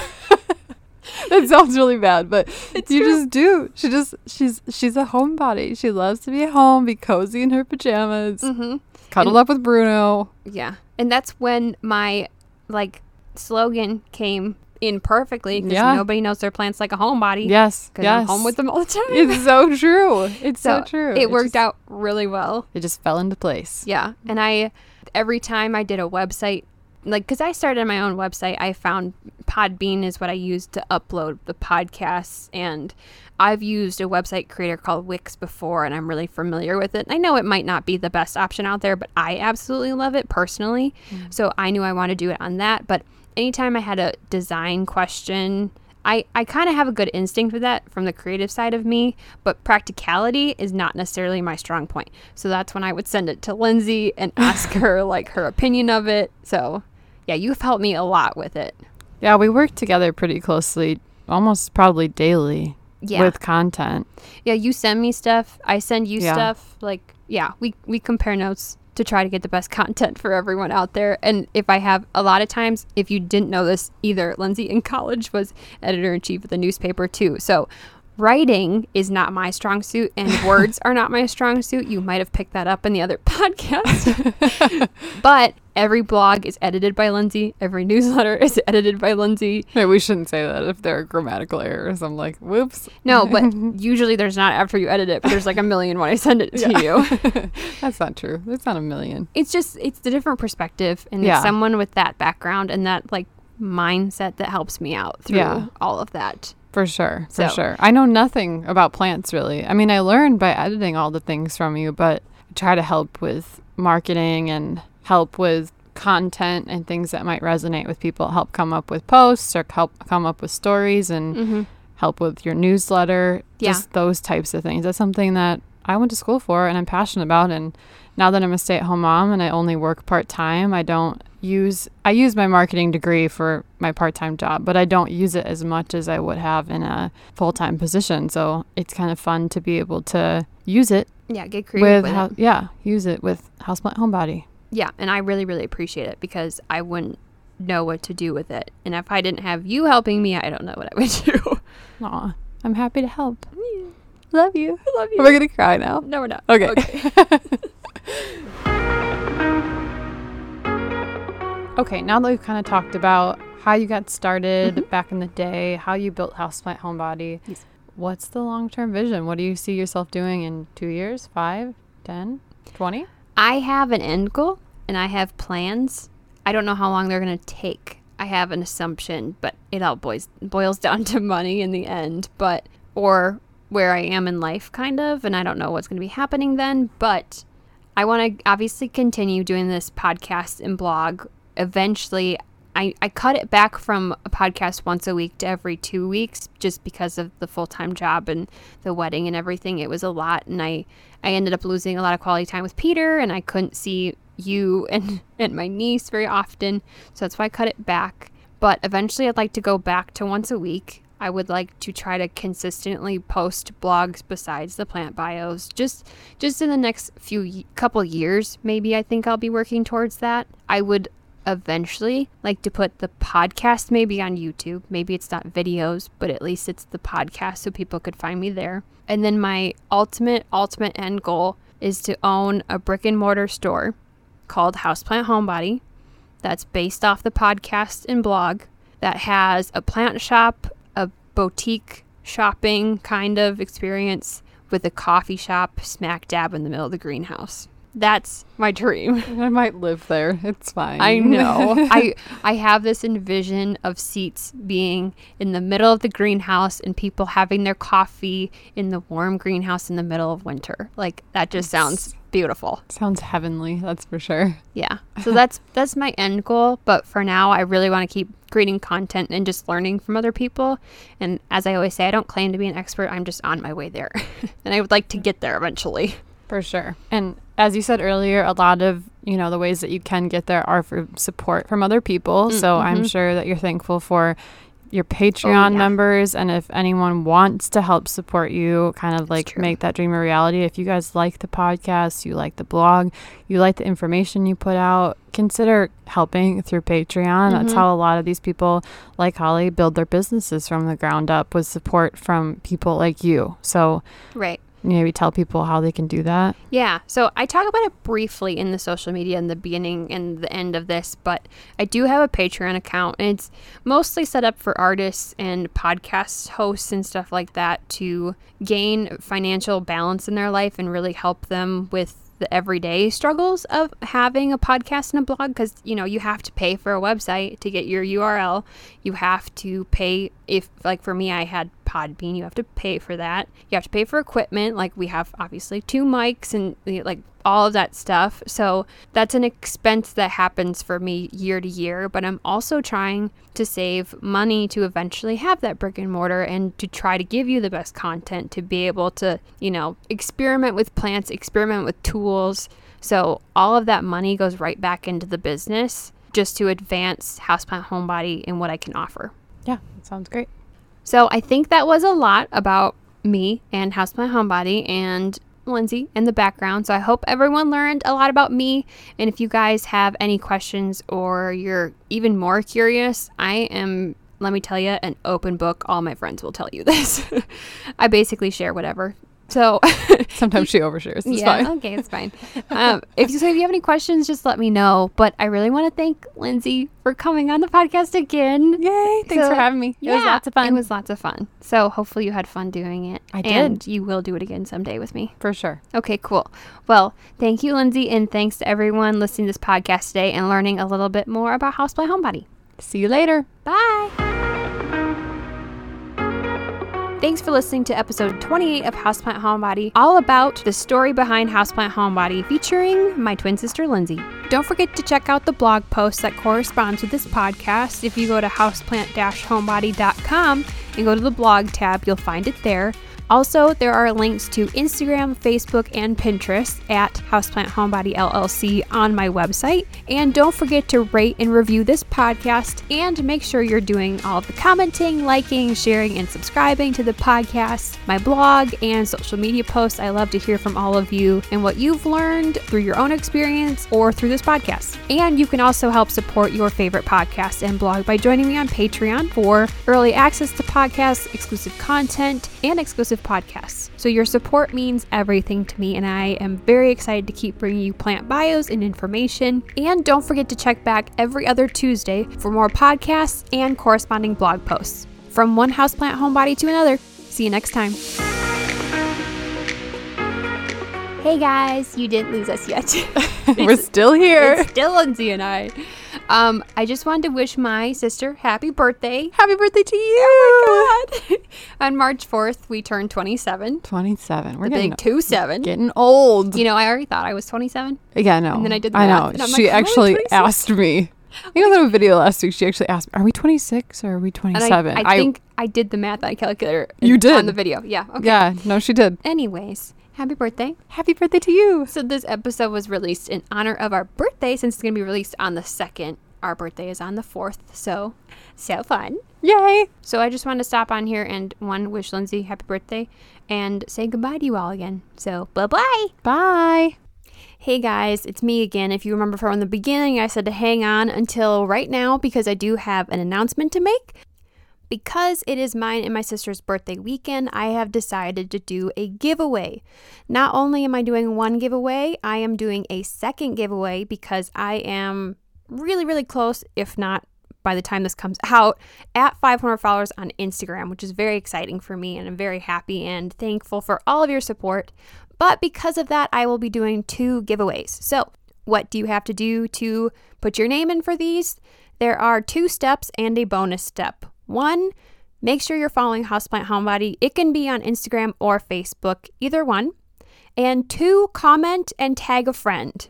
that sounds really bad, but it's you true. just do. She just she's she's a homebody. She loves to be at home, be cozy in her pajamas, mm-hmm. cuddle and, up with Bruno. Yeah, and that's when my like slogan came in perfectly because yeah. nobody knows their plants like a homebody. Yes, because yes. I'm home with them all the time. It's so [laughs] true. It's so, so true. It, it worked just, out really well. It just fell into place. Yeah, and I every time I did a website like because I started my own website, I found Podbean is what I used to upload the podcasts, and I've used a website creator called Wix before, and I'm really familiar with it. I know it might not be the best option out there, but I absolutely love it personally. Mm. So I knew I wanted to do it on that. But anytime I had a design question, I, I kind of have a good instinct for that from the creative side of me, but practicality is not necessarily my strong point. So that's when I would send it to Lindsay and [laughs] ask her like her opinion of it. So yeah, you've helped me a lot with it. Yeah, we work together pretty closely, almost probably daily yeah. with content. Yeah, you send me stuff, I send you yeah. stuff. Like, yeah, we we compare notes to try to get the best content for everyone out there. And if I have a lot of times, if you didn't know this either, Lindsay in college was editor in chief of the newspaper too. So writing is not my strong suit and [laughs] words are not my strong suit. You might have picked that up in the other [laughs] podcast. [laughs] but every blog is edited by Lindsay. Every newsletter is edited by Lindsay. We shouldn't say that if there are grammatical errors. I'm like, whoops. No, but usually there's not after you edit it, but there's like a million when I send it to yeah. you. That's not true. It's not a million. It's just it's the different perspective and yeah. someone with that background and that like mindset that helps me out through yeah. all of that. For sure. For so. sure. I know nothing about plants really. I mean, I learned by editing all the things from you, but I try to help with marketing and help with content and things that might resonate with people, help come up with posts or help come up with stories and mm-hmm. help with your newsletter. Yeah. Just those types of things. That's something that I went to school for and I'm passionate about. And now that I'm a stay at home mom and I only work part time, I don't use I use my marketing degree for my part-time job, but I don't use it as much as I would have in a full-time position. So it's kind of fun to be able to use it. Yeah, get creative with, with yeah, use it with Houseplant Homebody. Yeah, and I really really appreciate it because I wouldn't know what to do with it. And if I didn't have you helping me, I don't know what I would [laughs] do. Aw, I'm happy to help. Love you. I love you. Are we gonna cry now? No, we're not. Okay. okay. [laughs] [laughs] Okay, now that we've kind of talked about how you got started mm-hmm. back in the day, how you built Houseplant Homebody, yes. what's the long term vision? What do you see yourself doing in two years, five, ten, twenty? I have an end goal and I have plans. I don't know how long they're going to take. I have an assumption, but it all boils, boils [laughs] down to money in the end, but, or where I am in life, kind of. And I don't know what's going to be happening then, but I want to obviously continue doing this podcast and blog eventually I, I cut it back from a podcast once a week to every two weeks just because of the full time job and the wedding and everything. It was a lot, and I, I ended up losing a lot of quality time with Peter, and I couldn't see you [laughs] and, and my niece very often. So that's why I cut it back. But eventually, I'd like to go back to once a week. I would like to try to consistently post blogs besides the plant bios. Just just in the next few couple years, maybe I think I'll be working towards that. I would eventually like to put the podcast maybe on YouTube. Maybe it's not videos, but at least it's the podcast so people could find me there. And then my ultimate, ultimate end goal is to own a brick and mortar store called Houseplant Homebody that's based off the podcast and blog that has a plant shop, boutique shopping kind of experience with a coffee shop smack dab in the middle of the greenhouse. That's my dream. [laughs] I might live there. It's fine. I know. [laughs] I I have this envision of seats being in the middle of the greenhouse and people having their coffee in the warm greenhouse in the middle of winter. Like that just sounds beautiful. Sounds heavenly, that's for sure. Yeah. So that's [laughs] that's my end goal, but for now I really want to keep creating content and just learning from other people. And as I always say, I don't claim to be an expert. I'm just on my way there. [laughs] and I would like to get there eventually. For sure. And as you said earlier, a lot of, you know, the ways that you can get there are for support from other people. Mm, so I'm sure that you're thankful for your Patreon yeah. members and if anyone wants to help support you, kind of like make that dream a reality. If you guys like the podcast, you like the blog, you like the information you put out, consider helping through Patreon. That's Mhm. how a lot of these people like Holly build their businesses from the ground up with support from people like you. So Right. Maybe tell people how they can do that. Yeah. So I talk about it briefly in the social media in the beginning and the end of this, but I do have a Patreon account and it's mostly set up for artists and podcast hosts and stuff like that to gain financial balance in their life and really help them with the everyday struggles of having a podcast and a blog because you know you have to pay for a website to get your url you have to pay if like for me i had podbean you have to pay for that. You have to pay for equipment like we have obviously two mics and like all of that stuff. So that's an expense that happens for me year to year but i'm also trying to save money to eventually have that brick and mortar and to try to give you the best content to be able to you know experiment with plants experiment with tools. So all of that money goes right back into the business just to advance houseplant homebody and what i can offer Yeah, that sounds great. so I think that was a lot about me and Houseplant Homebody and Lindsay in the background. So I hope everyone learned a lot about me. And if you guys have any questions or you're even more curious, I am, let me tell you, an open book. All my friends will tell you [laughs] this. I basically share whatever. So [laughs] Sometimes she overshares. It's yeah, fine. okay, it's fine. Um, if you so if you have any questions, just let me know. But I really want to thank Lindsay for coming on the podcast again. Yay. Thanks So, for having me. It was lots of fun. It was lots of fun. So hopefully you had fun doing it. I did. And you will do it again someday with me. for sure. Okay, cool. Well, thank you, Lindsay, and thanks to everyone listening to this podcast today and learning a little bit more about Houseplant Homebody. See you later. Bye. Thanks for listening to episode 28 of Houseplant Homebody, all about the story behind Houseplant Homebody, featuring my twin sister Lindsay. Don't forget to check out the blog post that corresponds with this podcast. If you go to houseplant-homebody.com and go to the blog tab, you'll find it there. Also, there are links to Instagram, Facebook, and Pinterest at Houseplant Homebody LLC on my website. And don't forget to rate and review this podcast and make sure you're doing all the commenting, liking, sharing, and subscribing to the podcast, my blog, and social media posts. I love to hear from all of you and what you've learned through your own experience or through this podcast. And you can also help support your favorite podcast and blog by joining me on Patreon for early access to podcasts, exclusive content, and exclusive podcasts. So your support means everything to me, and I am very excited to keep bringing you plant bios and information. And don't forget to check back every other Tuesday for more podcasts and corresponding blog posts. From one houseplant homebody to another. See you next time. Hey guys, you didn't lose us yet. [laughs] We're still [laughs] here. it's still Lindsay and I. Um, I just wanted to wish my sister happy birthday. Happy birthday to you. Oh my god! [laughs] On March 4th, we turned 27. 27. We're The getting, big 2 7. getting old. You know, I already thought I was 27. yeah, I know. And then I did the I know. I'm She like, actually asked me. I think I was a video last week. She actually asked me, "Are we 26 or are we And 27?" I, I think I, did the math on a calculator. You did? On the video. Yeah. Okay. Yeah. No, she did. Anyways, happy birthday. Happy birthday to you. So this episode was released in honor of our birthday since it's going to be released on the 2nd. Our birthday is on the 4th. So, so fun. Yay. So I just wanted to stop on here and one wish Lindsay happy birthday and say goodbye to you all again. So bye bye. Bye. Hey guys, it's me again. If you remember from the beginning, I said to hang on until right now because I do have an announcement to make. Because it is mine and my sister's birthday weekend, I have decided to do a giveaway. Not only am I doing one giveaway, I am doing a second giveaway because I am really, really close, if not by the time this comes [laughs] out, at 500 followers on Instagram, which is very exciting for me and I'm very happy and thankful for all of your support. But because of that, I will be doing two giveaways. So, what do you have to do to put your name in for these? There are two steps and a bonus step. One, make sure you're following Houseplant Homebody. It can be on Instagram or Facebook, either one. And two, comment and tag a friend.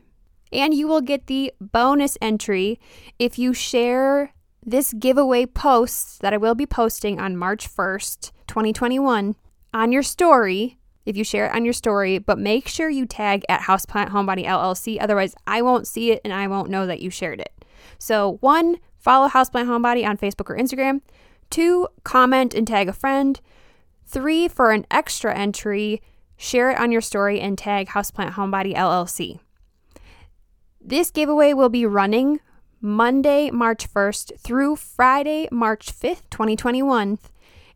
And you will get the bonus entry if you share this giveaway post that I will be posting on March 1st, 2021, on your story. If you share it on your story, but make sure you tag at Houseplant Homebody LLC. Otherwise, I won't see it and I won't know that you shared it. So, one, follow Houseplant Homebody on Facebook or Instagram. Two, comment and tag a friend. Three, for an extra entry, share it on your story and tag Houseplant Homebody LLC. This giveaway will be running Monday, March 1st through Friday, March 5th, 2021.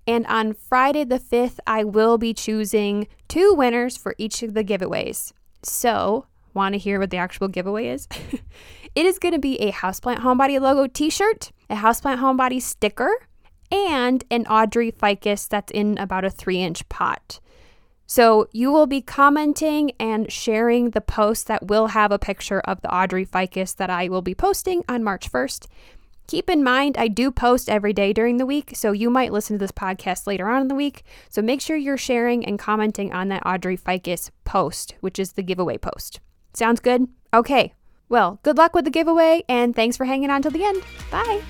And on Friday the 5th, I will be choosing two winners for each of the giveaways. So, want to hear what the actual giveaway is? [laughs] it is going to be a Houseplant Homebody logo t shirt, a Houseplant Homebody sticker, and an Audrey ficus that's in about a three inch pot. So you will be commenting and sharing the post that will have a picture of the Audrey ficus that I will be posting on March 1st. Keep in mind, I do post every day during the week, so you might listen to this podcast later on in the week. So make sure you're sharing and commenting on that Audrey ficus post, which is the giveaway post. Sounds good? Okay. Well, good luck with the giveaway, and thanks for hanging on till the end. Bye.